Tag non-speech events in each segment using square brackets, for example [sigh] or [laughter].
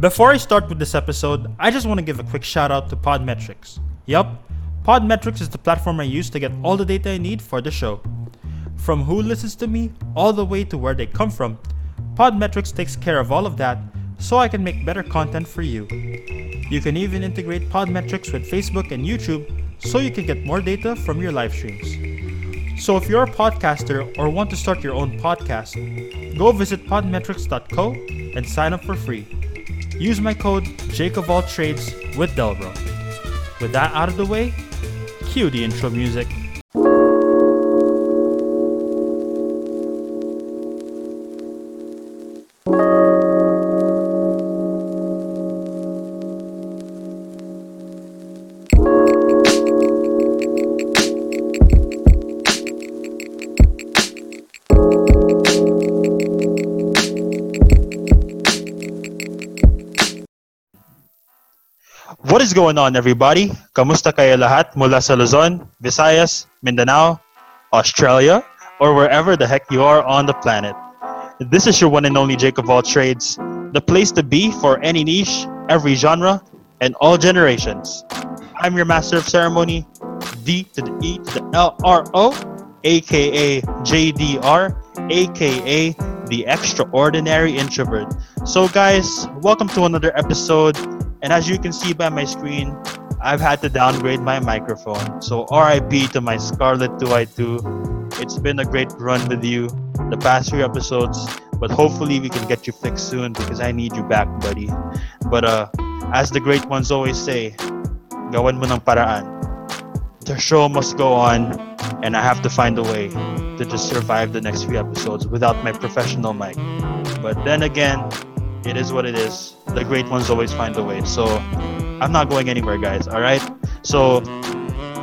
Before I start with this episode, I just want to give a quick shout out to Podmetrics. Yup, Podmetrics is the platform I use to get all the data I need for the show. From who listens to me, all the way to where they come from, Podmetrics takes care of all of that so I can make better content for you. You can even integrate Podmetrics with Facebook and YouTube so you can get more data from your live streams. So if you're a podcaster or want to start your own podcast, go visit podmetrics.co and sign up for free. Use my code JakeofAllTrades with DelRo. With that out of the way, cue the intro music. What is going on everybody? Kamusta kayo lahat mula sa Luzon, Visayas, Mindanao, Australia, or wherever the heck you are on the planet. This is your one and only Jake of all trades, the place to be for any niche, every genre, and all generations. I'm your master of ceremony, D to the E to the L R O, aka JDR, aka the extraordinary introvert. So guys, welcome to another episode and as you can see by my screen, I've had to downgrade my microphone. So RIP to my Scarlett 2i2. It's been a great run with you the past few episodes, but hopefully we can get you fixed soon because I need you back, buddy. But uh, as the great ones always say, gawan mo ng paraan. The show must go on, and I have to find a way to just survive the next few episodes without my professional mic. But then again, it is what it is. The great ones always find a way. So I'm not going anywhere, guys. All right. So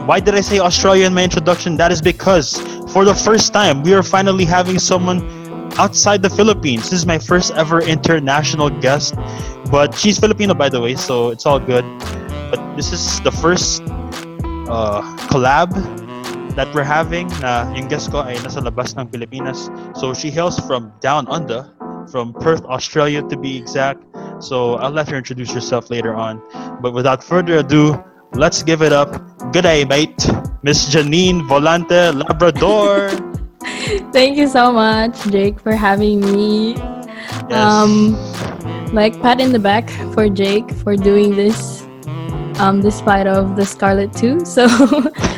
why did I say Australia in my introduction? That is because for the first time we are finally having someone outside the Philippines. This is my first ever international guest, but she's Filipino by the way, so it's all good. But this is the first uh, collab that we're having na yung guest ko ay nasa labas ng Pilipinas. So she hails from down under, from Perth, Australia to be exact. So I'll let her introduce herself later on. But without further ado, let's give it up. Good day, mate. Miss Janine Volante Labrador. [laughs] Thank you so much, Jake, for having me. Yes. Um, like pat in the back for Jake for doing this, um, despite of the Scarlett too. [laughs] So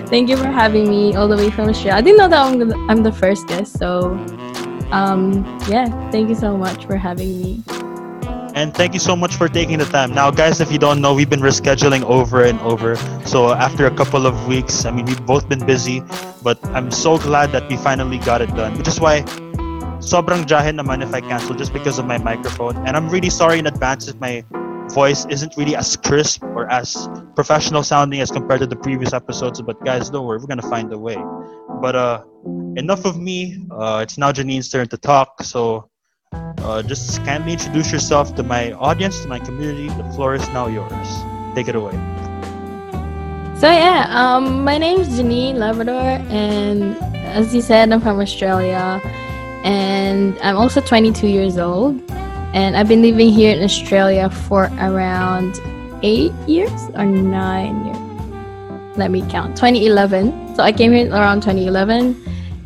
thank you for having me all the way from Australia. I didn't know that I'm the, I'm the first guest. So um, yeah, thank you so much for having me. And thank you so much for taking the time. Now, guys, if you don't know, we've been rescheduling over and over. So after a couple of weeks, I mean, we've both been busy, but I'm so glad that we finally got it done. Which is why sobrang jahe naman if I cancel just because of my microphone. And I'm really sorry in advance if my voice isn't really as crisp or as professional sounding as compared to the previous episodes. But guys, don't worry, we're gonna find a way. But uh, enough of me. Uh, it's now Janine's turn to talk. So uh, just kindly introduce yourself to my audience, to my community. The floor is now yours. Take it away. So yeah, um, my name is Janine Labrador, and as you said, I'm from Australia, and I'm also 22 years old, and I've been living here in Australia for around eight years or nine years. Let me count. 2011. So I came here around 2011,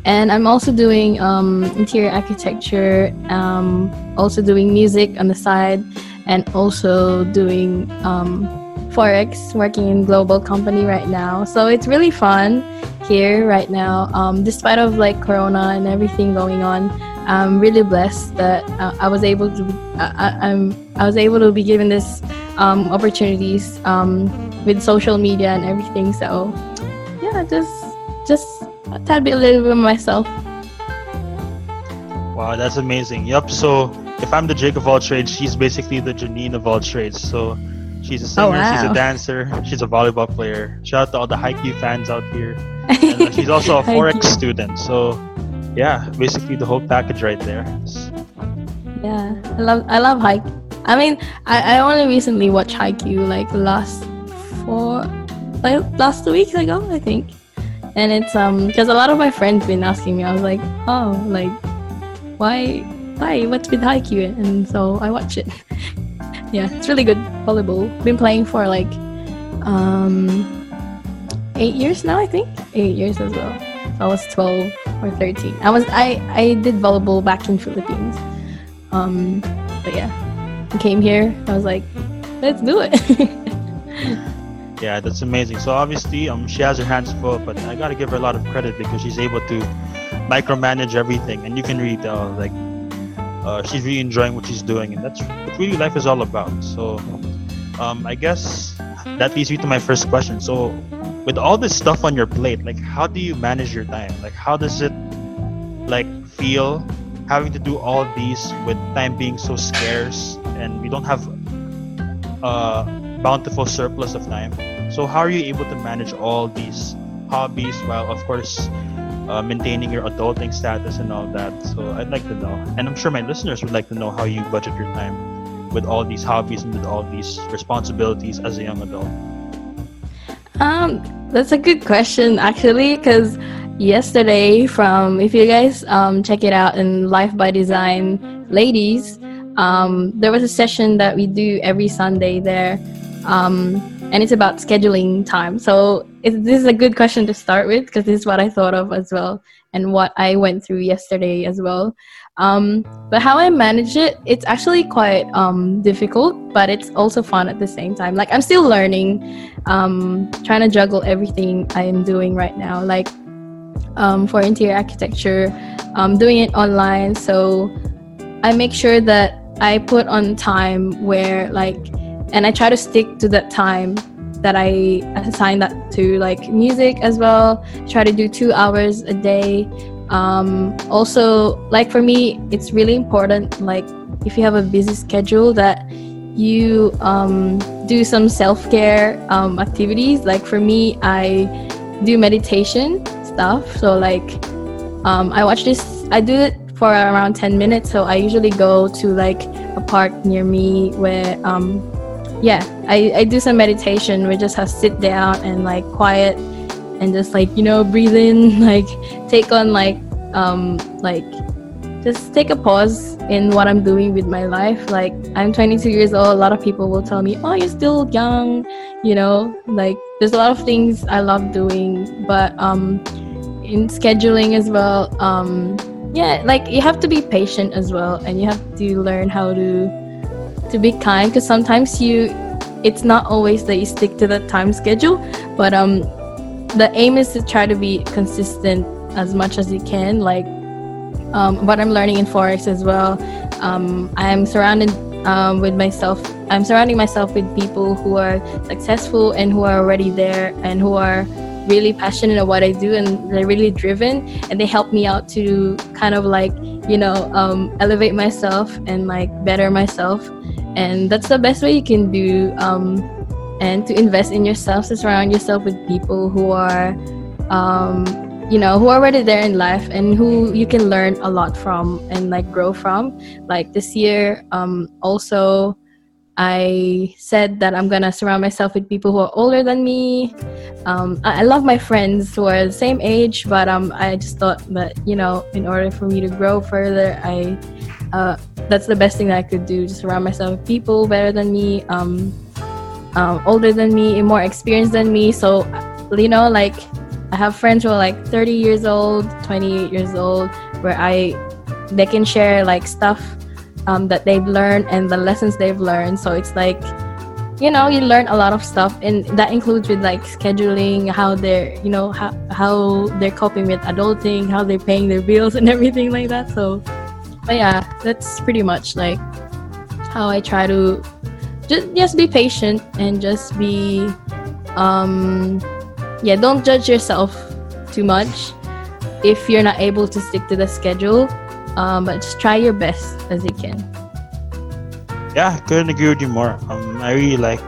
and I'm also doing um, interior architecture, um, also doing music on the side, and also doing um, forex working in global company right now. So it's really fun here right now um, despite of like corona and everything going on i'm really blessed that uh, i was able to I, am i was able to be given this um, opportunities um, with social media and everything. So yeah just just a tad bit a little bit myself Wow, that's amazing. Yep. So if I'm the Jake of all trades, she's basically the Janine of all trades. So she's a singer, Oh, wow. she's a dancer, she's a volleyball player. Shout out to all the Haikyuu fans out here. And uh, she's [laughs] also a forex student. So yeah, basically the whole package right there. Yeah, I love I love hike. I mean, I, I only recently watched Haikyuu like last four like last two weeks ago, I think. And it's um because a lot of my friends been asking me. I was like, oh, like why why what's with Haikyuu? And so I watch it. [laughs] yeah, it's really good volleyball. Been playing for like um eight years now, I think. Eight years as well. So I was twelve or thirteen. I was I I did volleyball back in Philippines. Um, but yeah, I came here. I was like, let's do it. [laughs] Yeah, that's amazing. So obviously, um, she has her hands full, but I gotta give her a lot of credit because she's able to micromanage everything, and you can read tell like uh, she's really enjoying what she's doing, and that's what really life is all about. So, um, I guess that leads me to my first question. So, with all this stuff on your plate, like, how do you manage your time? Like, how does it like feel having to do all these with time being so scarce, and we don't have a bountiful surplus of time? So how are you able to manage all these hobbies while, of course, uh, maintaining your adulting status and all that? So I'd like to know, and I'm sure my listeners would like to know how you budget your time with all these hobbies and with all these responsibilities as a young adult. Um, that's a good question actually, because yesterday, from if you guys um check it out in Life by Design, ladies, um, there was a session that we do every Sunday there. Um, and it's about scheduling time. So it, this is a good question to start with because this is what I thought of as well and what I went through yesterday as well. Um, but how I manage it, it's actually quite um, difficult, but it's also fun at the same time. Like I'm still learning, um, trying to juggle everything I am doing right now. Like um, for interior architecture, I'm doing it online, so I make sure that I put on time where like and I try to stick to that time that I assign that to like music as well. Try to do two hours a day. Um, also, like for me, it's really important. Like if you have a busy schedule, that you um, do some self care um, activities. Like for me, I do meditation stuff. So like um, I watch this. I do it for around 10 minutes. So I usually go to like a park near me where um, yeah I, I do some meditation we just have sit down and like quiet and just like you know breathe in [laughs] like take on like um like just take a pause in what i'm doing with my life. Like i'm 22 years old a lot of people will tell me oh you're still young you know? Like there's a lot of things i love doing but um in scheduling as well um yeah like you have to be patient as well and you have to learn how to to be kind because sometimes you it's not always that you stick to the time schedule but um the aim is to try to be consistent as much as you can like um, what i'm learning in forex as well. Um, i'm surrounded um, with myself i'm surrounding myself with people who are successful and who are already there and who are really passionate at what i do and they're really driven and they help me out to kind of like you know um, elevate myself and like better myself and that's the best way you can do um, and to invest in yourself to surround yourself with people who are um, you know who are already there in life and who you can learn a lot from and like grow from like this year um, also I said that I'm gonna surround myself with people who are older than me. Um, I, I, love my friends who are the same age, but um, I just thought that you know, in order for me to grow further, I uh, that's the best thing that I could do. Just surround myself with people better than me, um, um, older than me, and more experienced than me. So, you know, like I have friends who are like 30 years old, 28 years old, where I they can share like stuff um, that they've learned and the lessons they've learned. So it's like, you know, you learn a lot of stuff, and that includes with like scheduling, how they're, you know, how how they're coping with adulting, how they're paying their bills, and [laughs] everything like that. So, but yeah, that's pretty much like how I try to just just be patient and just be, um, yeah, don't judge yourself too much if you're not able to stick to the schedule um, but just try your best as you can. Yeah, couldn't agree with you more. Um, I really like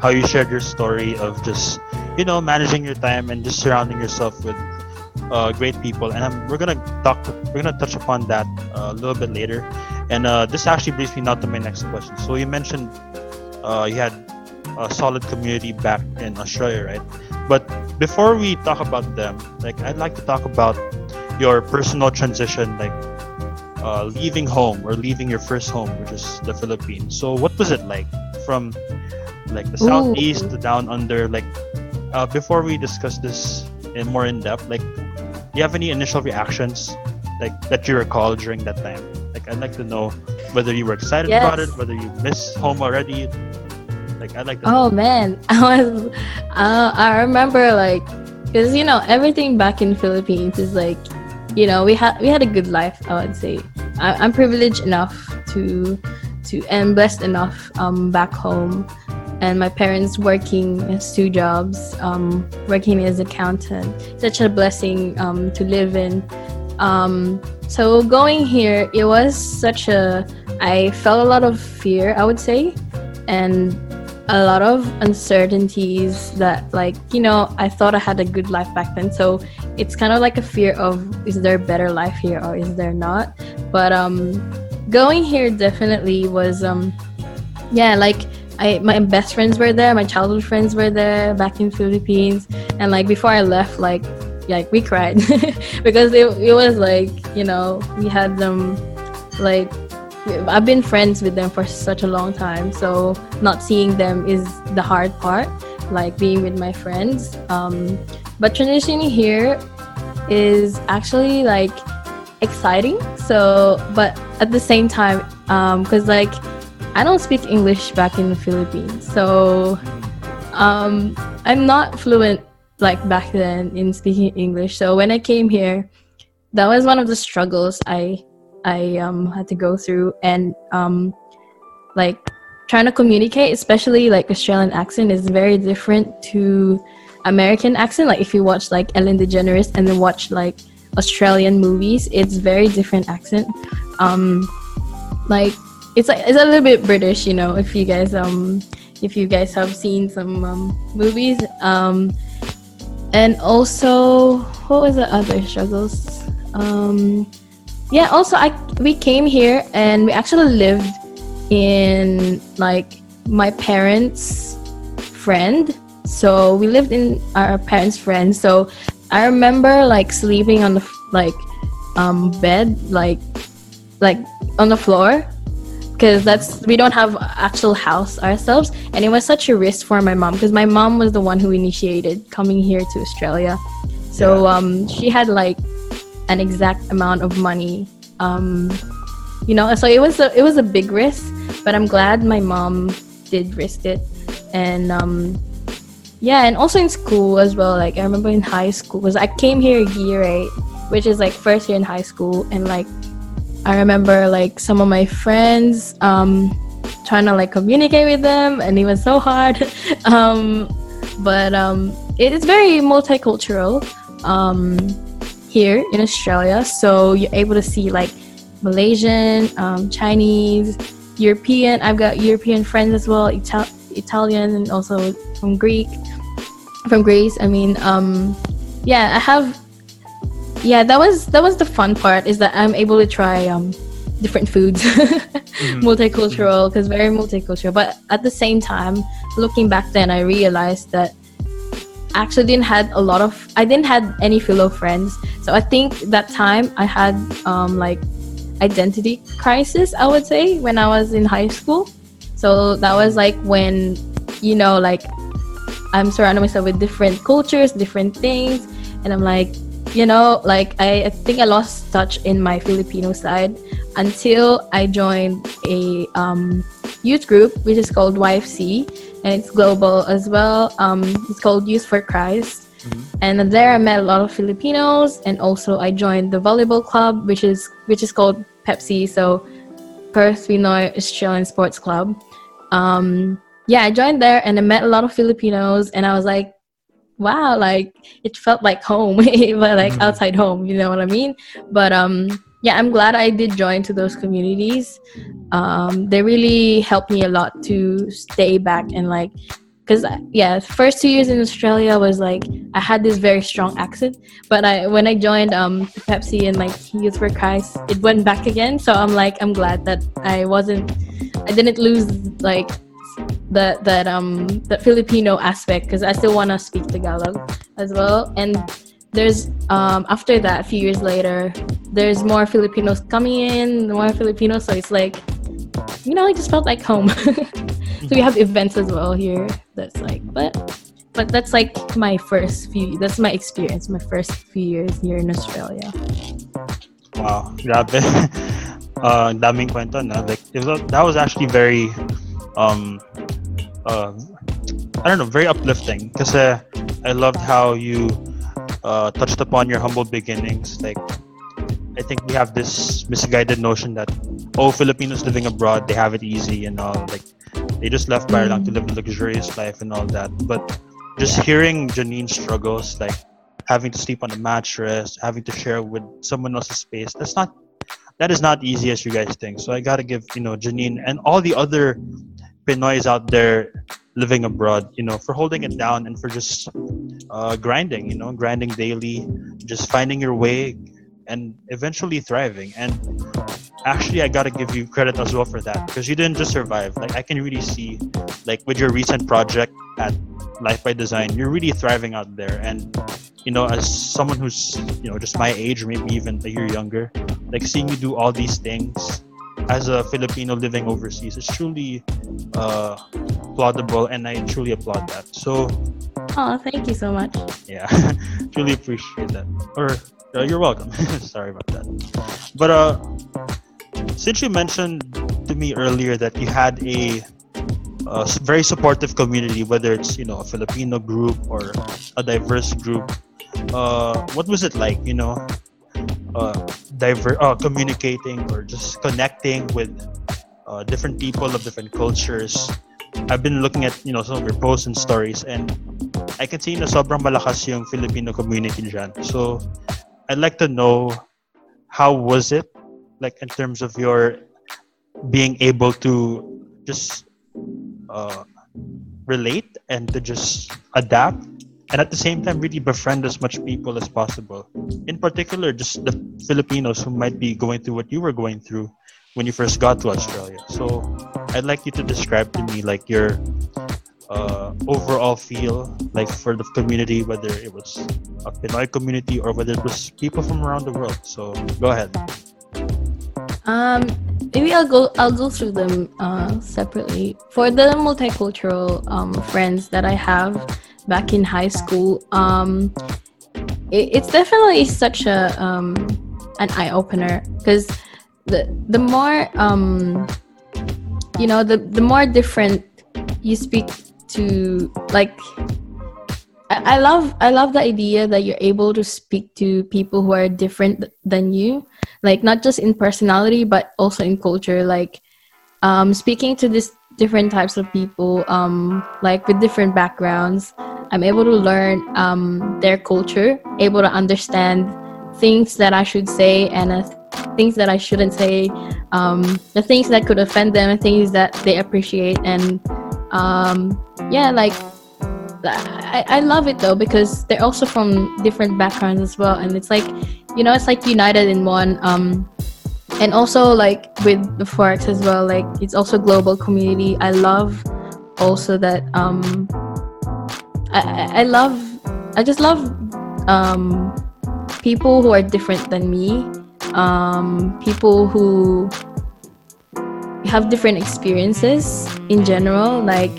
how you shared your story of just you know managing your time and just surrounding yourself with uh, great people. And um, we're gonna talk, we're gonna touch upon that uh, a little bit later. And uh, this actually brings me now to my next question. So you mentioned uh, you had a solid community back in Australia, right? But before we talk about them, like I'd like to talk about your personal transition, like uh, leaving home or leaving your first home, which is the Philippines. So, what was it like from like the Ooh. southeast to down under. Like, uh, before we discuss this in more in depth, like, do you have any initial reactions, like that you recall during that time? Like, I'd like to know whether you were excited about it, whether you miss home already. Like, I'd like to. Oh man, [laughs] I was. Uh, I remember like, cause you know everything back in Philippines is like, you know we had we had a good life. I would say I, I'm privileged enough to to and blessed enough um back home, and my parents working as two jobs, um working as accountant. Such a blessing um to live in. Um, so going here, it was such a. I felt a lot of fear. I would say, and a lot of uncertainties that like you know i thought i had a good life back then so it's kind of like a fear of is there a better life here or is there not but um going here definitely was um yeah like I, my best friends were there my childhood friends were there back in the philippines and like before i left like like we cried [laughs] because it, it was like you know we had them like I've been friends with them for such a long time, so not seeing them is the hard part, like being with my friends. Um, but transitioning here is actually like exciting. So, but at the same time, because like I don't speak English back in the Philippines, so um, I'm not fluent like back then in speaking English. So when I came here, that was one of the struggles I I um, had to go through, and um, like trying to communicate, especially like Australian accent, is very different to American accent. Like if you watch like Ellen DeGeneres and then watch like Australian movies, it's very different accent. Um, like it's like it's a little bit British, you know. If you guys um if you guys have seen some um, movies, um, and also what was the other struggles? Um, yeah also i we came here and we actually lived in like my parents friend so we lived in our parents friend so i remember like sleeping on the like um bed like like on the floor because that's we don't have actual house ourselves. And it was such a risk for my mom because my mom was the one who initiated coming here to australia. So um she had like an exact amount of money um you know so it was a it was a big risk but i'm glad my mom did risk it. And um yeah and also in school as well like i remember in high school because i came here year eight which is like first year in high school and like i remember like some of my friends um trying to like communicate with them and it was so hard [laughs] um but um it is very multicultural um here in Australia. So you're able to see like Malaysian, um, Chinese, European. I've got European friends as well, Ital- Italian, and also from Greek, from Greece. I mean, um, yeah, I have. Yeah, that was that was the fun part is that I'm able to try um, different foods, [laughs] multicultural because very multicultural. But at the same time, looking back then, I realized that I actually didn't had a lot of I didn't had any fellow friends. So I think that time I had um, like identity crisis. I would say when I was in high school. So that was like when you know like I'm surrounding myself with different cultures, different things, and I'm like you know like I, I think I lost touch in my Filipino side until I joined a um, youth group which is called YFC and it's global as well. Um, it's called Youth for Christ. And there I met a lot of Filipinos, and also I joined the volleyball club, which is which is called Pepsi, so Perth Pinoy Australian Sports Club. Um, yeah, I joined there, and I met a lot of Filipinos, and I was like, wow, like it felt like home, [laughs] but like Mhm. outside home, you know what I mean? But um, yeah, I'm glad I did join to those communities um, they really helped me a lot to stay back and like because yeah first two years in australia was like i had this very strong accent but i when i joined um pepsi and like youth for christ it went back again so i'm like i'm glad that i wasn't i didn't lose like that that um that filipino aspect because i still want to speak tagalog as well and there's um after that a few years later there's more filipinos coming in more filipinos so it's like you know, I just felt like home. [laughs] so we have events as well here. That's like, but but that's like my first few. That's my experience. My first few years here in Australia. Wow, grabe. [laughs] uh, daming kwento na. Like, that was actually very, um, uh, I don't know, very uplifting. Because I loved how you uh, touched upon your humble beginnings. Like, I think we have this misguided notion that, oh, Filipinos living abroad, they have it easy and all. Like, they just left Ireland to live a luxurious life and all that. But just hearing Janine's struggles, like having to sleep on a mattress, having to share with someone else's space, that's not that is not easy as you guys think. So I gotta give you know Janine and all the other Pinoys out there living abroad, you know, for holding it down and for just uh, grinding, you know, grinding daily, just finding your way and eventually thriving. And actually, I gotta give you credit as well for that because you didn't just survive. Like I can really see, like with your recent project at Life by Design, you're really thriving out there. And you know, as someone who's you know just my age maybe even a year younger, like seeing you do all these things as a Filipino living overseas is truly uh, laudable, and I truly applaud that. So, oh, thank you so much. Yeah, [laughs] truly appreciate that. Or uh, you're welcome. [laughs] Sorry about that. But uh, since you mentioned to me earlier that you had a, a very supportive community, whether it's you know a Filipino group or a diverse group, uh, what was it like? You know, uh, diver uh, communicating or just connecting with uh, different people of different cultures. I've been looking at you know some of your posts and stories, and I can see na sobrang malakas yung Filipino community dyan. So I'd like to know how was it like in terms of your being able to just uh, relate and to just adapt and at the same time really befriend as much people as possible. In particular just the filipinos who might be going through what you were going through when you first got to australia. So i'd like you to describe to me like your uh, overall feel like for the community whether it was a pinoy community or whether it was people from around the world. So go ahead. Um maybe i'll go i'll go through them uh, separately. For the multicultural um, friends that i have back in high school. Um, it, it's definitely such a um, an eye opener because the the more um, you know, the the more different you speak to, like I, love I love the idea that you're able to speak to people who are different than you, like not just in personality but also in culture. Like um, speaking to this different types of people, um, like with different backgrounds. I'm able to learn um, their culture, able to understand things that I should say and uh, things that I shouldn't say, um, the things that could offend them, the things that they appreciate, and um, yeah, like I, I love it though because they're also from different backgrounds as well, and it's like you know it's like united in one. Um, and also like with the forex as well, like it's also global community. I love also that um, I, I love I just love um, people who are different than me, um, people who have different experiences in general, like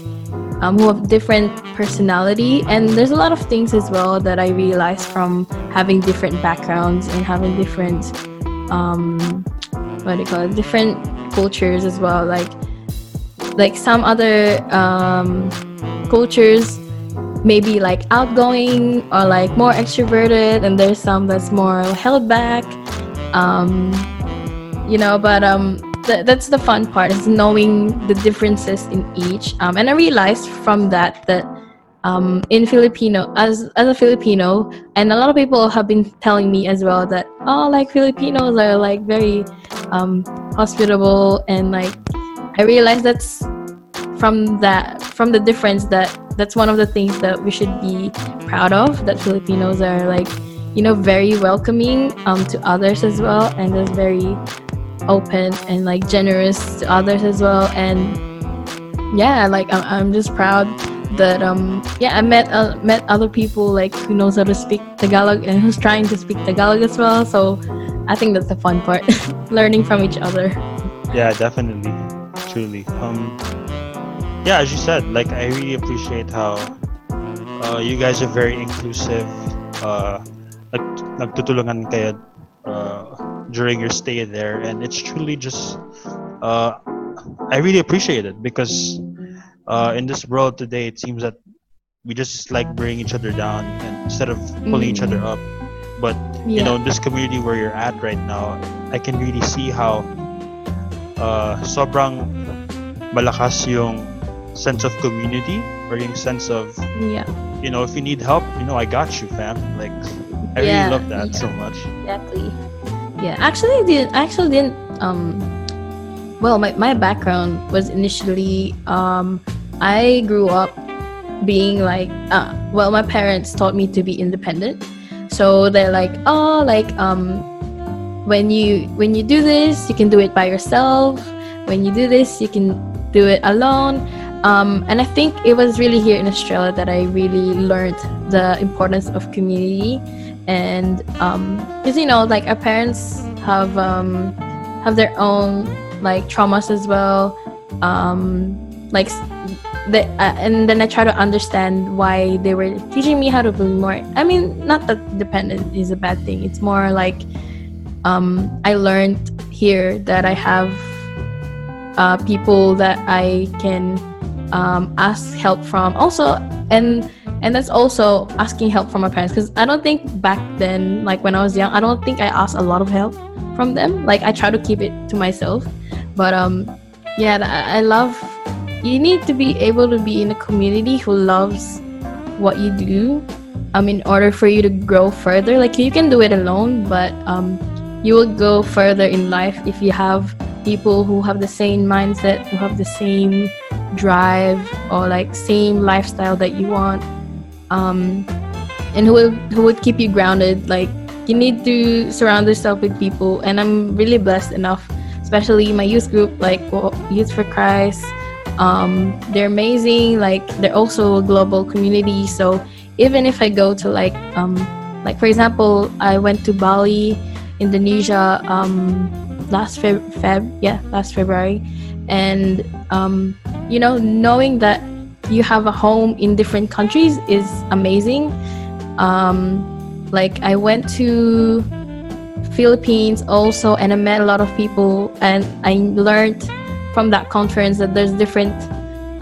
um, who have different personality. And there's a lot of things as well that I realized from having different backgrounds and having different um, what do you call it, different cultures as well. Like like some other um, cultures maybe like outgoing or like more extroverted and there's some that's more held back um you know but um th- that's the fun part is knowing the differences in each um and i realized from that that um, in Filipino, as as a Filipino, and a lot of people have been telling me as well that oh, like Filipinos are like very um, hospitable, and like I realized that's from that from the difference that that's one of the things that we should be proud of that Filipinos are like you know very welcoming um, to others as well and is very open and like generous to others as well and yeah like I'm, I'm just proud that um yeah I met uh, met other people like who knows how to speak Tagalog and who's trying to speak Tagalog as well so I think that's the fun part [laughs] learning from each other yeah definitely truly. Um, yeah, as you said, like I really appreciate how uh, you guys are very inclusive. Uh, nag nagtutulungan kayo uh, during your stay there, and it's truly just. Uh, I really appreciate it because uh, in this world today, it seems that we just like bring each other down and instead of pulling each other up. But you know, this community where you're at right now, I can really see how uh, sobrang malakas yung sense of community or yung sense of Yeah. you know if you need help you know I got you fam like I Yeah, really love that yeah. so much Exactly. Yeah, actually, I didn't. I actually didn't. Um, well, my my background was initially. Um, I grew up being like. Uh, well, my parents taught me to be independent, so they're like, oh, like um, when you when you do this, you can do it by yourself. When you do this, you can do it alone. Um, and I think it was really here in Australia that I really learned the importance of community. And because you know like our parents have um have their own like traumas as well. Um like the, uh, and then i try to understand why they were teaching me how to be more i mean not that dependent is a bad thing. It's more like um i learned here that i have uh people that i can um ask help from also and and that's also asking help from my parents. Because i don't think back then like when i was young i don't think i asked a lot of help from them. Like i try to keep it to myself. But um yeah i love you need to be able to be in a community who loves what you do um in order for you to grow further. Like you can do it alone but um you will go further in life if you have people who have the same mindset who have the same drive or like same lifestyle that you want um, and who would, who would keep you grounded. Like you need to surround yourself with people, and I'm really blessed enough, especially my youth group, like Youth for Christ. Um, they're amazing. Like they're also a global community. So even if I go to like um, like for example, I went to Bali, Indonesia um, last Feb, Feb yeah last February, and um, you know knowing that you have a home in different countries is amazing. Um, like I went to Philippines also, and I met a lot of people, and I learned from that conference that there's different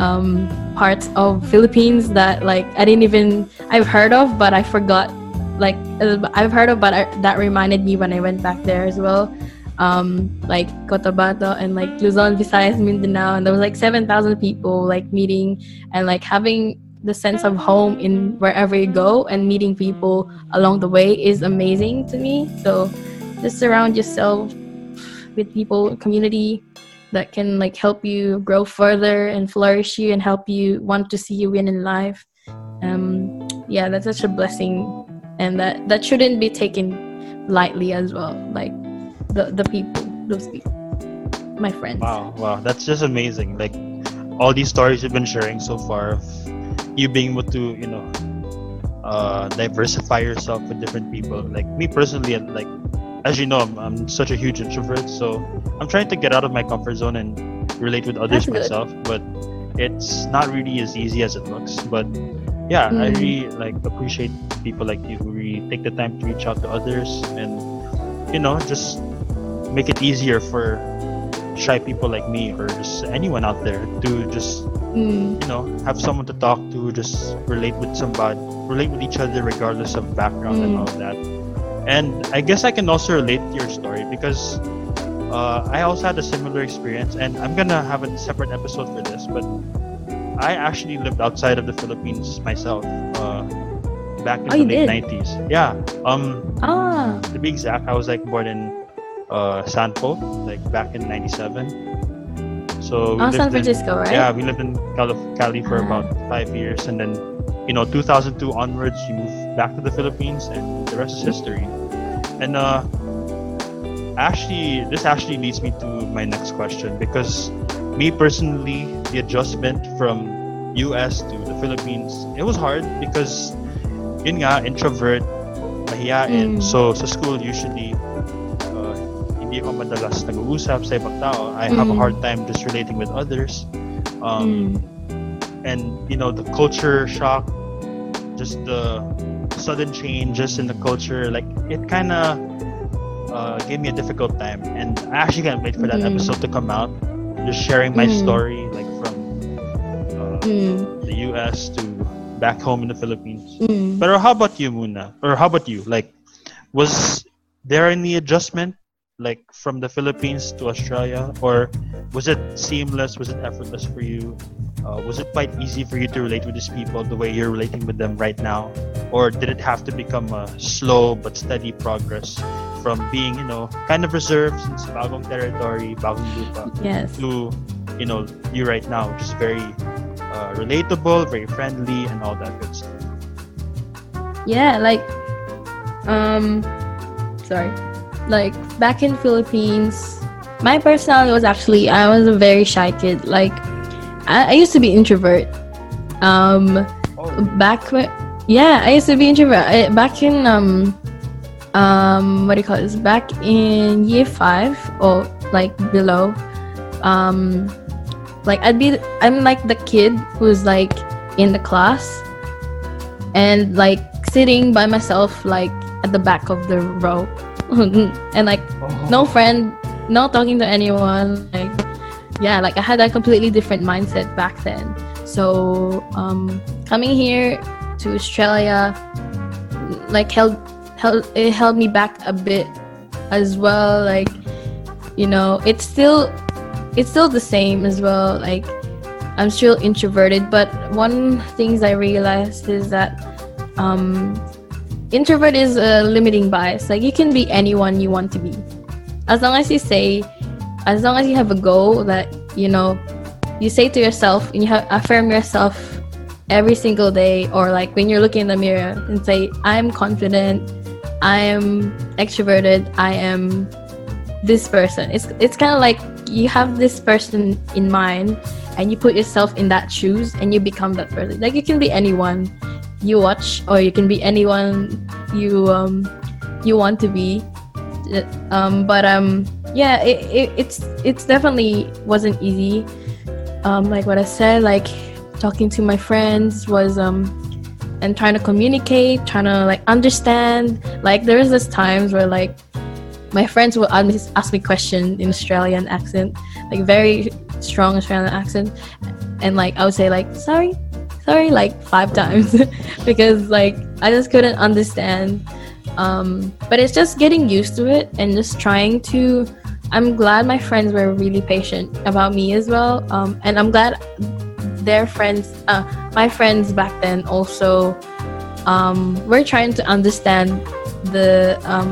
um, parts of Philippines that like I didn't even I've heard of, but I forgot. Like uh, I've heard of, but I, that reminded me when I went back there as well. Um, like Cotabato and like Luzon, Visayas, Mindanao, and there was like seven thousand people like meeting and like having the sense of home in wherever you go and meeting people along the way is amazing to me. So just surround yourself with people, community that can like help you grow further and flourish you and help you want to see you win in life. Um, yeah, that's such a blessing, and that that shouldn't be taken lightly as well. Like the the people, those people, my friends. wow wow that's just amazing like all these stories you've been sharing so far of you being able to you know uh, diversify yourself with different people like me personally like as you know I'm, I'm such a huge introvert so i'm trying to get out of my comfort zone and relate with others myself but it's not really as easy as it looks but yeah i Mm. really like appreciate people like you who really take the time to reach out to others and you know just make it easier for shy people like me or just anyone out there to just Mm, you know have someone to talk to just relate with somebody relate with each other regardless of background and Mm. all that and i guess i can also relate to your story because uh, i also had a similar experience and i'm gonna have a separate episode for this but i actually lived outside of the philippines myself uh, back in Oh, the late did? 90s yeah um ah, to be exact, I was like born in uh, Sanpo, like back in '97. So we oh, San in- Francisco, right? yeah, we lived in Cali, Cali for Ah. about five years, and then you know 2002 onwards, we moved back to the Philippines, and the rest is history. And uh, actually, this actually leads me to my next question because me personally, the adjustment from US to the Philippines, it was hard because yun nga, introvert, mahiyain. Mm. So sa school usually hindi ako madalas nag-uusap sa ibang tao. I have a Mm. hard time just relating with others. Um, Mm. and you know the culture shock just the sudden changes in the culture like it kind of uh, gave me a difficult time and i actually can't wait for that Mm. episode to come out just sharing my Mm. story like from uh, Mm. the us to back home in the philippines Mm. but how about you muna or how about you like was there any adjustment like from the philippines to australia? Or was it seamless? Was it effortless for you? Uh, was it quite easy for you to relate with these people the way you're relating with them right now? Or did it have to become a slow but steady progress from being you know kind of reserved since bagong territory bagong lupa Yes. to you know you right now which is very uh, relatable very friendly and all that good stuff? Yeah, like um sorry. Like back in Philippines, my personality was actually I was a very shy kid. Like I, I used to be introvert. Um oh back when yeah, I used to be introvert. I, back in um um what do you call this? Back in year 5 or like below. Um like I'd be I'm like the kid who's like in the class and like sitting by myself like at the back of the row [laughs] and like no friend no talking to anyone like yeah like i had a completely different mindset back then. So um coming here to australia like held held it held me back a bit as well like you know it's still it's still the same as well like i'm still introverted. But one things i realized is that um introvert is a limiting bias. Like you can be anyone you want to be. As long as you say as long as you have a goal that you know you say to yourself and you affirm yourself every single day or like when you're looking in the mirror and say i'm confident i am extroverted i am this person. It's it's kind of like you have this person in mind and you put yourself in that shoes and you become that person. Like you can be anyone you watch or you can be anyone you um you want to be. Um but um yeah it, it it's it's definitely wasn't easy. Um like what i said like talking to my friends was um and trying to communicate trying to like understand. Like there was this times where like my friends would ask me questions in australian accent like very strong australian accent. And like i would say like sorry sorry like five [laughs] times. Because like i just couldn't understand um but it's just getting used to it and just trying to i'm glad my friends were really patient about me as well um and i'm glad their friends uh my friends back then also um were trying to understand the um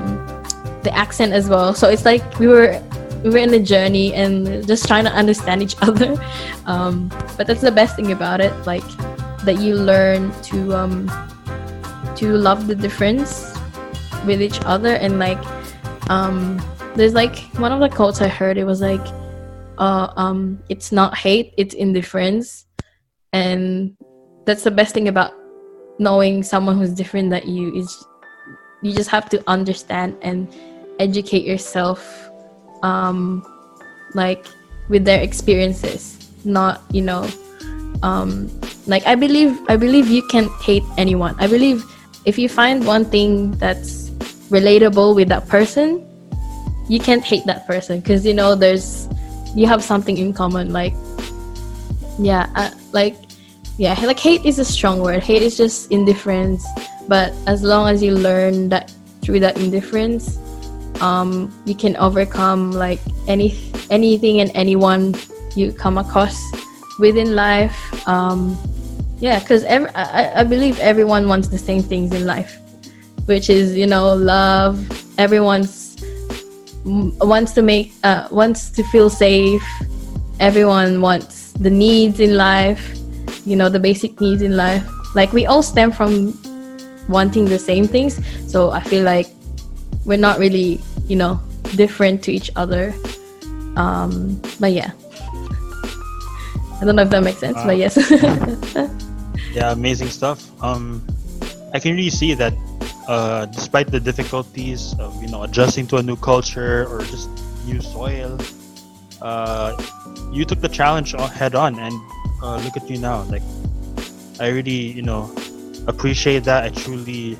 the accent as well. So it's like we were we were in a journey and just trying to understand each [laughs] other um but that's the best thing about it like that you learn to um to love the difference with each other and like um there's like one of the quotes i heard it was like uh um it's not hate it's indifference. And that's the best thing about knowing someone who's different that you is you just have to understand and educate yourself um like with their experiences not you know um like i believe i believe you can't hate anyone. I believe if you find one thing that's relatable with that person you can't hate that person. Because you know there's you have something in common. Like yeah uh, like yeah like hate is a strong word. Hate is just indifference. But as long as you learn that through that indifference um you can overcome like any anything and anyone you come across within life. Um yeah because every I, I believe everyone wants the same things in life which is you know love. Everyone's m- wants to make uh, wants to feel safe. Everyone wants the needs in life you know the basic needs in life. Like we all stem from wanting the same things. So i feel like we're not really you know different to each other. Um but yeah. I don't know if that makes sense but yes [laughs] yeah amazing stuff um i can really see that uh despite the difficulties of you know adjusting to a new culture or just new soil. Uh, you took the challenge head on, and uh, look at you now. Like, I really, you know, appreciate that. I truly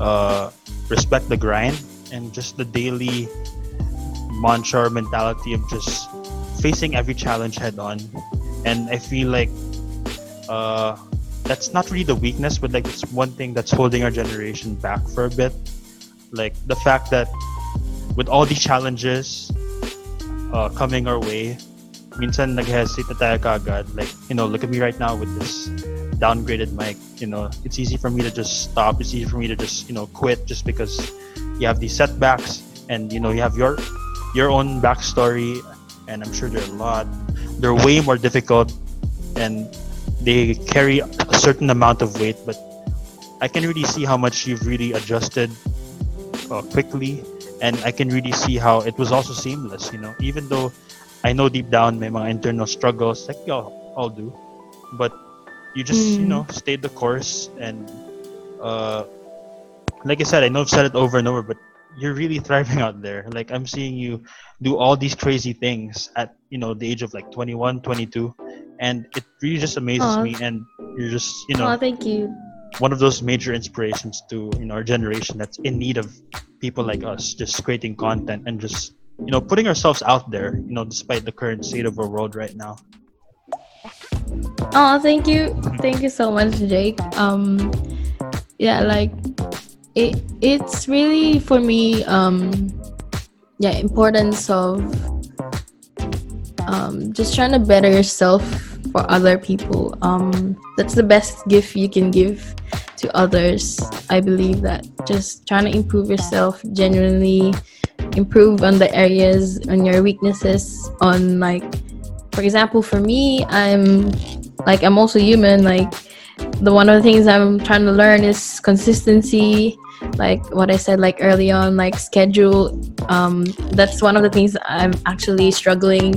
uh, respect the grind and just the daily mantra mentality of just facing every challenge head on. And I feel like uh, that's not really the weakness, but like it's one thing that's holding our generation back for a bit. Like the fact that with all these challenges uh, coming our way, minsan nag-hesitate na. Like, you know, look at me right now with this downgraded mic. You know, it's easy for me to just stop. It's easy for me to just, you know, quit just because you have these setbacks and, you know, you have your your own backstory and I'm sure there are a lot. They're way more difficult and they carry a certain amount of weight, but I can really see how much you've really adjusted uh, quickly, and I can really see how it was also seamless. You know, even though I know deep down may mga internal struggles, like y'all all do, but you just you Mm. know stayed the course, and uh, like I said, I know I've said it over and over, but you're really thriving out there. Like I'm seeing you do all these crazy things at you know the age of like 21, 22, and it really just amazes Aw. me. And you're just you know Oh, thank you. one of those major inspirations to you know our generation that's in need of people like us just creating content and just you know putting ourselves out there you know despite the current state of our world right now Oh, thank you. Thank you so much, Jake. Um yeah, like it it's really for me um yeah, importance of um just trying to better yourself for other people. Um that's the best gift you can give to others. I believe that just trying to improve yourself genuinely improve on the areas on your weaknesses on like for example for me i'm like i'm also human like the one of the things i'm trying to learn is consistency like what i said like early on like schedule um that's one of the things i'm actually struggling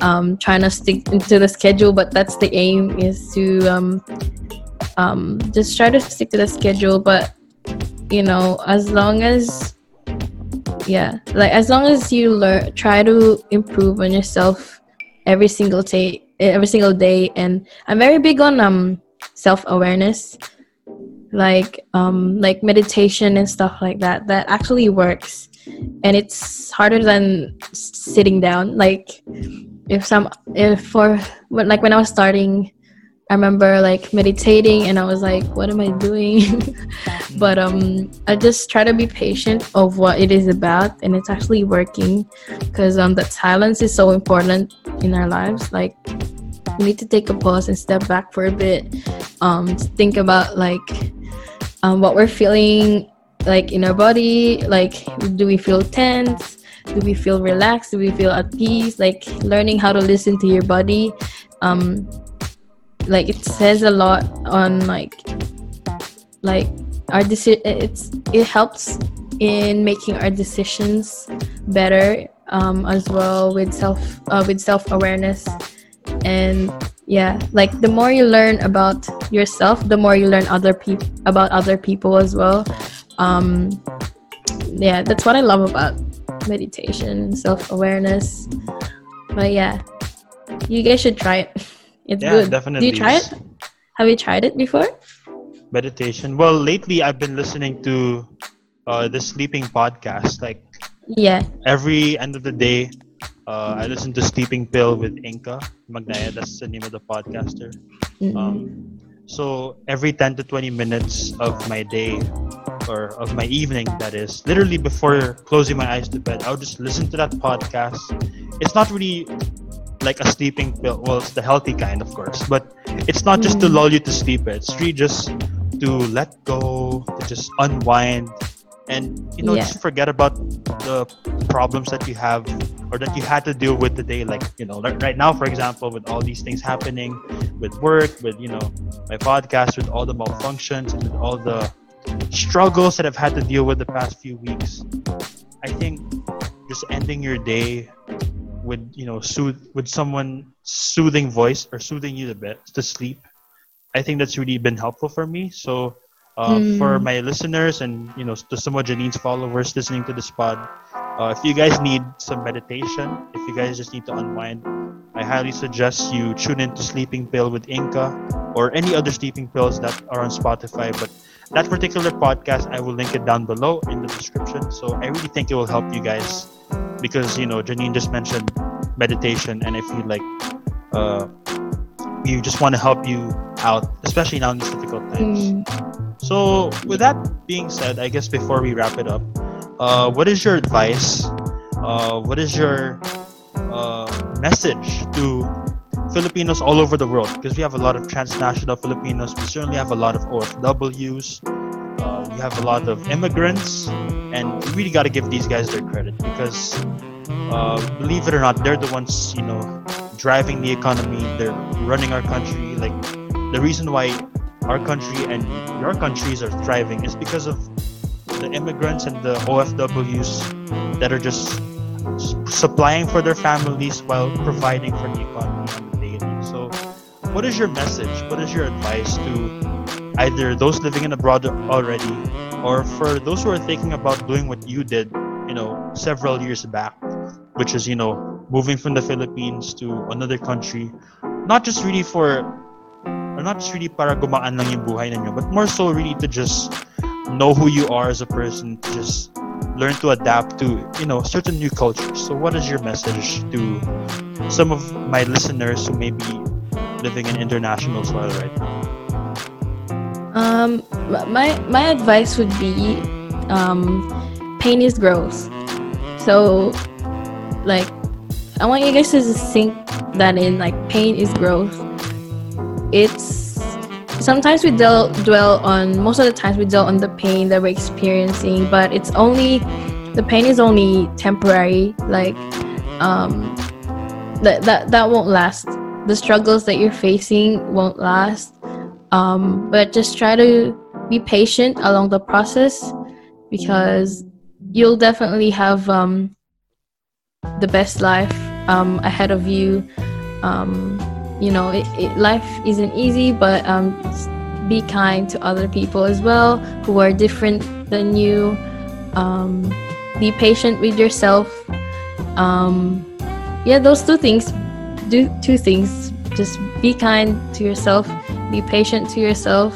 um trying to stick into the schedule but that's the aim is to um um just try to stick to the schedule but you know as long as yeah like as long as you learn try to improve on yourself every single day every single day and i'm very big on um self-awareness like um like meditation and stuff like that that actually works. And it's harder than sitting down. Like if some if for when like when i was starting i remember like meditating and i was like what am i doing? [laughs] But um i just try to be patient of what it is about and it's actually working because um that silence is so important in our lives. Like need to take a pause and step back for a bit um think about like um what we're feeling like in our body like do we feel tense? Do we feel relaxed? Do we feel at peace? Like learning how to listen to your body um like it says a lot on like like our deci- it's it helps in making our decisions better um, as well with self uh, with self awareness and yeah like the more you learn about yourself the more you learn other people about other people as well. Um, yeah that's what I love about meditation self awareness but yeah you guys should try it. [laughs] It's yeah good. Definitely do you try it? Have you tried it before? Meditation. Well lately i've been listening to uh the sleeping podcast like yeah. every end of the day uh, i listen to sleeping pill with inca magnaya that's the name of the podcaster Mhm. um, so every 10 to 20 minutes of my day or of my evening that is literally before closing my eyes to bed i'll just listen to that podcast it's not really like a sleeping pill well it's the healthy kind of course but it's not just to Mm. lull you to sleep it's really just to let go to just unwind and you know Yeah. just forget about the problems that you have or that you had to deal with today like you know right now for example with all these things happening with work with you know my podcast with all the malfunctions and with all the struggles that i've had to deal with the past few weeks i think just ending your day with you know soothe with someone soothing voice or soothing you to bed to sleep i think that's really been helpful for me. So uh, for Mm. my listeners and you know to some of janine's followers listening to this pod Uh, if you guys need some meditation, if you guys just need to unwind, I highly suggest you tune into Sleeping Pill with Inca or any other sleeping pills that are on Spotify. But that particular podcast, I will link it down below in the description. So I really think it will help you guys because you know Janine just mentioned meditation, and I feel like uh, we just want to help you out, especially now in these difficult times. Mm. So with that being said, I guess before we wrap it up, uh, what is your advice? Uh, what is your uh, message to Filipinos all over the world? Because we have a lot of transnational Filipinos. We certainly have a lot of OFWs. Uh, we have a lot of immigrants, and we really got to give these guys their credit because, uh, believe it or not, they're the ones you know driving the economy. They're running our country. Like the reason why our country and your countries are thriving is because of the immigrants and the OFWs that are just supplying for their families while providing for the economy on the daily. So, what is your message? What is your advice to either those living in abroad already or for those who are thinking about doing what you did, you know, several years back, which is, you know, moving from the Philippines to another country, not just really for or not really para gumaan lang yung buhay ninyo, but more so really to just know who you are as a person, to just learn to adapt to, you know, certain new cultures. So what is your message to some of my listeners who may be living in international soil right now? Um, my my advice would be, um, pain is growth. So, like, I want you guys to just think that in like pain is growth. It's sometimes we dwell dwell on most of the times we dwell on the pain that we're experiencing, but it's only the pain is only temporary. Like, um, that that that won't last. The struggles that you're facing won't last um, but just try to be patient along the process because you'll definitely have um, the best life um, ahead of you um, you know it, it, life isn't easy but um, be kind to other people as well who are different than you. Um, be patient with yourself. Um, yeah those two things do two things. Just be kind to yourself. Be patient to yourself.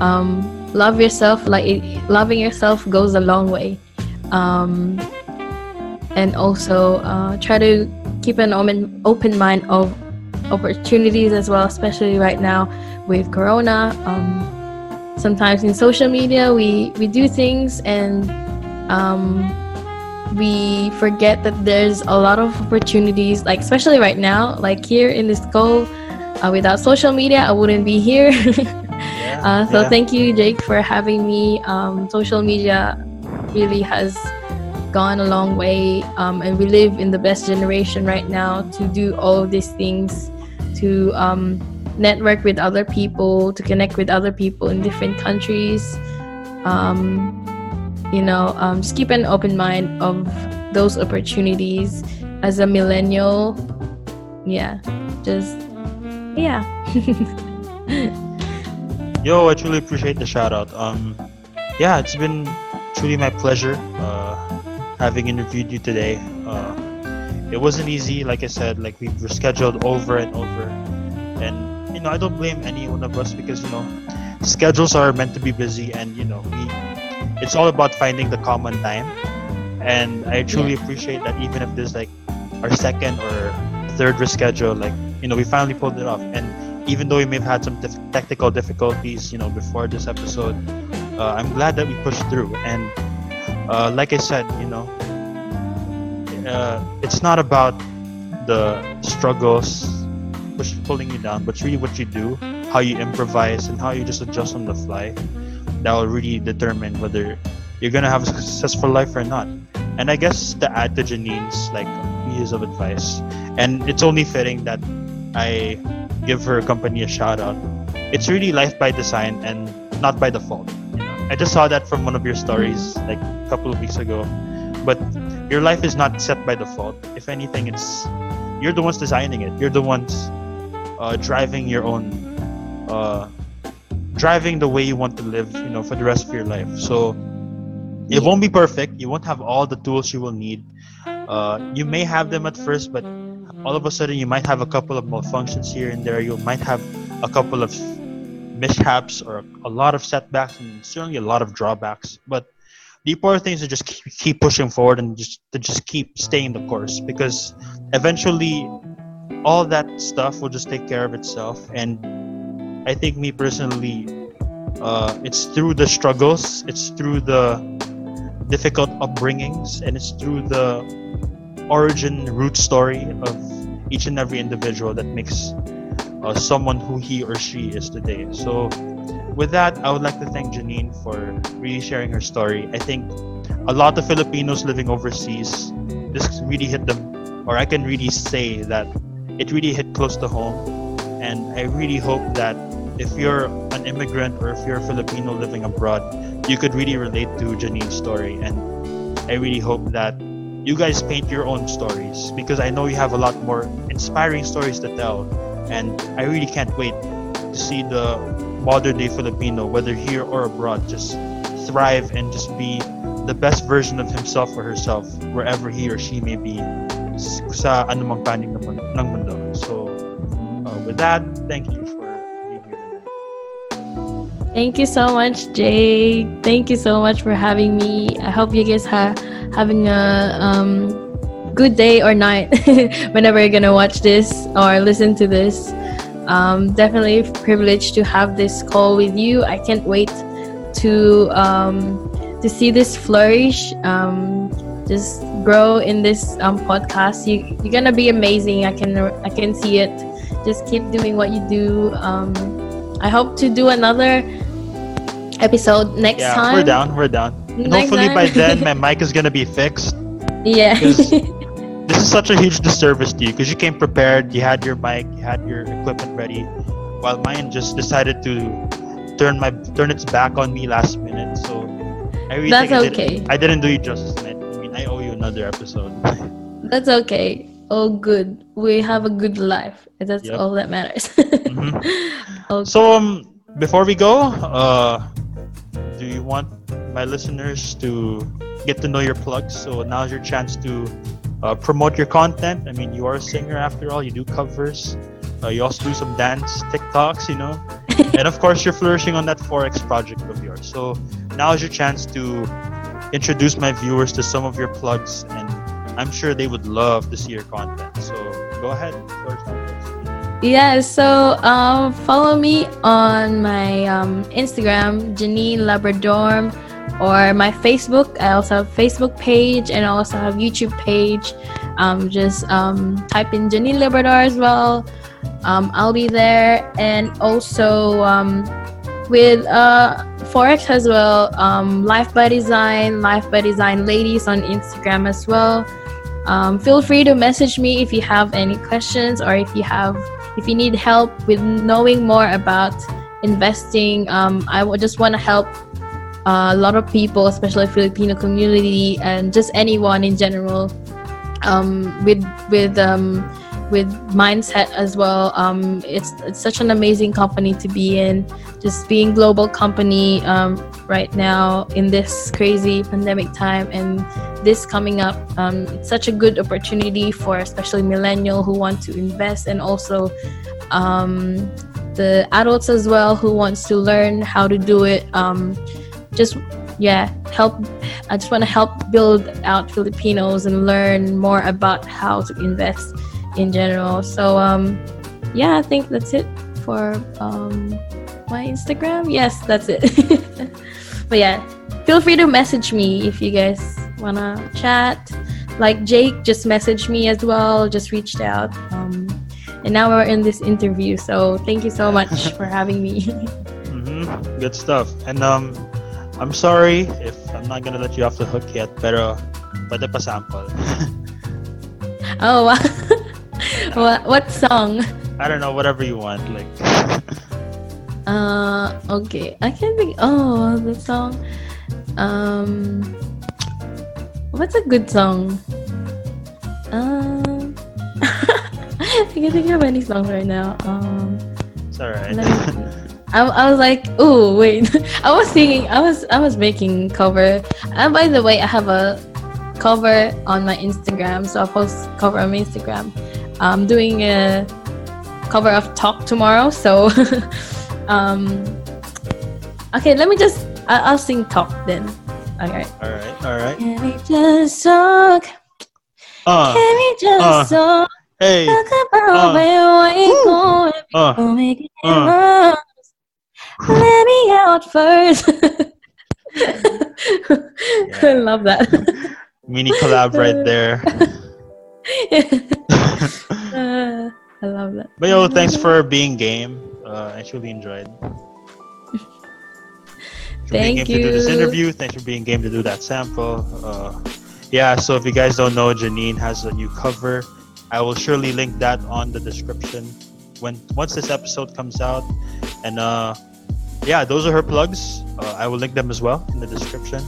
Um, love yourself. Like it, loving yourself goes a long way. Um, and also uh, try to keep an open, open mind of opportunities as well especially right now with corona um, sometimes in social media we we do things and um, we forget that there's a lot of opportunities like especially right now like here in this goal uh, without social media i wouldn't be here [laughs] Yeah. uh, so yeah. thank you jake for having me um, social media really has gone a long way um, and we live in the best generation right now to do all of these things to um, network with other people to connect with other people in different countries um, you know um, just keep an open mind of those opportunities as a millennial yeah just yeah [laughs] Yo, I truly appreciate the shout out. Um, yeah, it's been truly my pleasure uh, having interviewed you today. Uh, it wasn't easy, like I said, like we were scheduled over and over, and you know I don't blame any one of us because you know schedules are meant to be busy, and you know we it's all about finding the common time, and I truly appreciate that even if there's like our second or third reschedule, like you know we finally pulled it off, and even though we may have had some technical difficulties, you know, before this episode, uh, I'm glad that we pushed through. And uh, like I said, you know, uh, it's not about the struggles push pulling you down, but really what you do, how you improvise, and how you just adjust on the fly. That will really determine whether you're gonna have a successful life or not. And I guess to add to Janine's like pieces of advice, and it's only fitting that I give her company a shout out. It's really life by design and not by default. You know? I just saw that from one of your stories like a couple of weeks ago. But your life is not set by default. If anything, it's you're the ones designing it. You're the ones uh, driving your own, uh, driving the way you want to live. You know, for the rest of your life. So it won't be perfect. You won't have all the tools you will need. Uh, you may have them at first, but all of a sudden you might have a couple of malfunctions here and there. You might have a couple of mishaps or a lot of setbacks and certainly a lot of drawbacks. But the important thing is to just keep, pushing forward and just to just keep staying the course because eventually all that stuff will just take care of itself. And I think me personally, uh, it's through the struggles, it's through the difficult upbringings, and it's through the origin root story of each and every individual that makes uh, someone who he or she is today. So, with that, I would like to thank Janine for really sharing her story. I think a lot of Filipinos living overseas, this really hit them, or I can really say that it really hit close to home. And I really hope that if you're an immigrant or if you're a Filipino living abroad, you could really relate to Janine's story. And I really hope that you guys paint your own stories because I know you have a lot more inspiring stories to tell. And I really can't wait to see the modern day Filipino, whether here or abroad, just thrive and just be the best version of himself or herself wherever he or she may be sa anumang panig ng mundo. So, uh, with that, thank you for being here tonight. Thank you so much, Jay. Thank you so much for having me. I hope you guys are having a um, good day or night [laughs] whenever you're gonna watch this or listen to this. Um, definitely privileged to have this call with you. I can't wait to um, to see this flourish. Um, just grow in this um, podcast. You you're gonna be amazing. I can I can see it. Just keep doing what you do. Um, I hope to do another episode next Yeah, time. we're down. We're down. Hopefully by then my [laughs] mic is gonna be fixed. Yeah. [laughs] This is such a huge disservice to you because you came prepared. You had your mic, you had your equipment ready, while mine just decided to turn my turn its back on me last minute. So I really That's I, okay. did, I didn't do you justice. man. I mean, I owe you another episode. [laughs] That's okay. All good. We have a good life. That's Yep. all that matters. Mhm. [laughs] Okay. So um, before we go, uh, do you want my listeners to get to know your plugs? So now's your chance to uh, promote your content. I mean, you are a singer after all. You do covers. Uh, you also do some dance TikToks, you know. [laughs] and of course, you're flourishing on that forex project of yours. So now is your chance to introduce my viewers to some of your plugs, and I'm sure they would love to see your content. So go ahead. Yeah, so um, follow me on my um, Instagram, Janine Labradorm, or my Facebook. I also have Facebook page and I also have YouTube page. Um, just um, type in Janine Labrador as well. Um, I'll be there, and also um, with uh, Forex as well. Um, Life by Design, Life by Design Ladies on Instagram as well. Um, feel free to message me if you have any questions or if you have if you need help with knowing more about investing i just want to help a lot of people especially filipino community and just anyone in general um, with with um, with mindset as well um, it's it's such an amazing company to be in. Just being global company um, right now in this crazy pandemic time and this coming up um, it's such a good opportunity for especially millennial who want to invest and also um, the adults as well who wants to learn how to do it um, just yeah help i just want to help build out filipinos and learn more about how to invest in general. So um, yeah i think that's it for um, my instagram. Yes that's it. [laughs] But yeah feel free to message me if you guys wanna chat. Like jake just messaged me as well just reached out. Um, and now we're in this interview so thank you so much [laughs] for having me. [laughs] Hmm Good stuff. And um, I'm sorry if I'm not gonna let you off the hook yet, pero pwede pa sample. [laughs] oh wow. [laughs] what, what song I don't know, whatever you want. Like, [laughs] uh okay i can't think oh the song um what's a good song um i can't think of any songs right now um it's All right. I, I was like, oh wait, [laughs] I was thinking, I was I was making cover. And by the way, I have a cover on my Instagram, so I'll post cover on my Instagram. I'm doing a cover of Talk tomorrow, so [laughs] um, okay, let me just I, I'll sing Talk then. Okay. all right. All right. Can we just talk? Uh, Can we just uh, talk? hey. Talk about uh, where we're going. Uh, We'll make it uh. Let me out first. [laughs] I love that. mini collab right there. [laughs] Uh, I love that. But yo, thanks for being game. Uh, I truly enjoyed. For being Thank game to do this interview. Thanks for being game to do that sample. Uh, yeah, so if you guys don't know, Janine has a new cover. I will surely link that on the description when once this episode comes out. And uh, yeah, those are her plugs. Uh, I will link them as well in the description.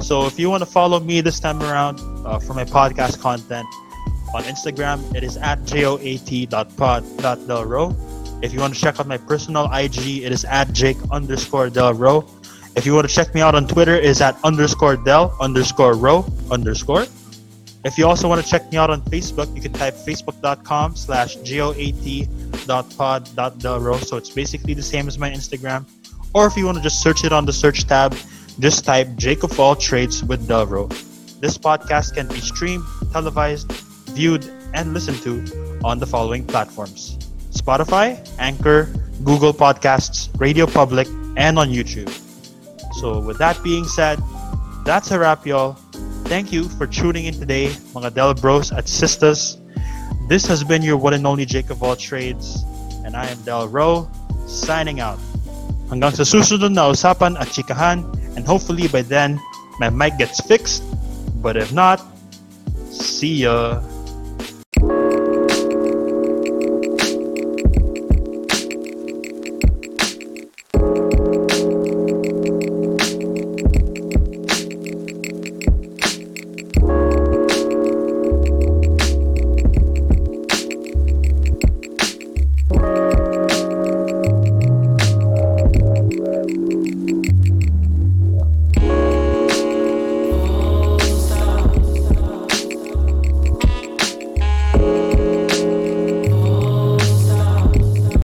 So if you want to follow me this time around uh, for my podcast content on Instagram, it is at joat.pod.delro. If you want to check out my personal IG, it is at jake underscore delro. If you want to check me out on Twitter, it is at underscore del underscore row underscore. If you also want to check me out on Facebook, you can type facebook.com slash joat.pod.delro. So it's basically the same as my Instagram. Or if you want to just search it on the search tab, just type Jake of all trades with Delro. This podcast can be streamed, televised, viewed, and listened to on the following platforms Spotify, Anchor, Google Podcasts, Radio Public, and on YouTube. So, with that being said, that's a wrap, y'all. Thank you for tuning in today, mga Del Bros at Sisters. This has been your one and only Jake of all trades, and I am Del Ro, signing out. Hanggang sa susunod na usapan at chikahan, and hopefully by then, my mic gets fixed. But if not, see ya.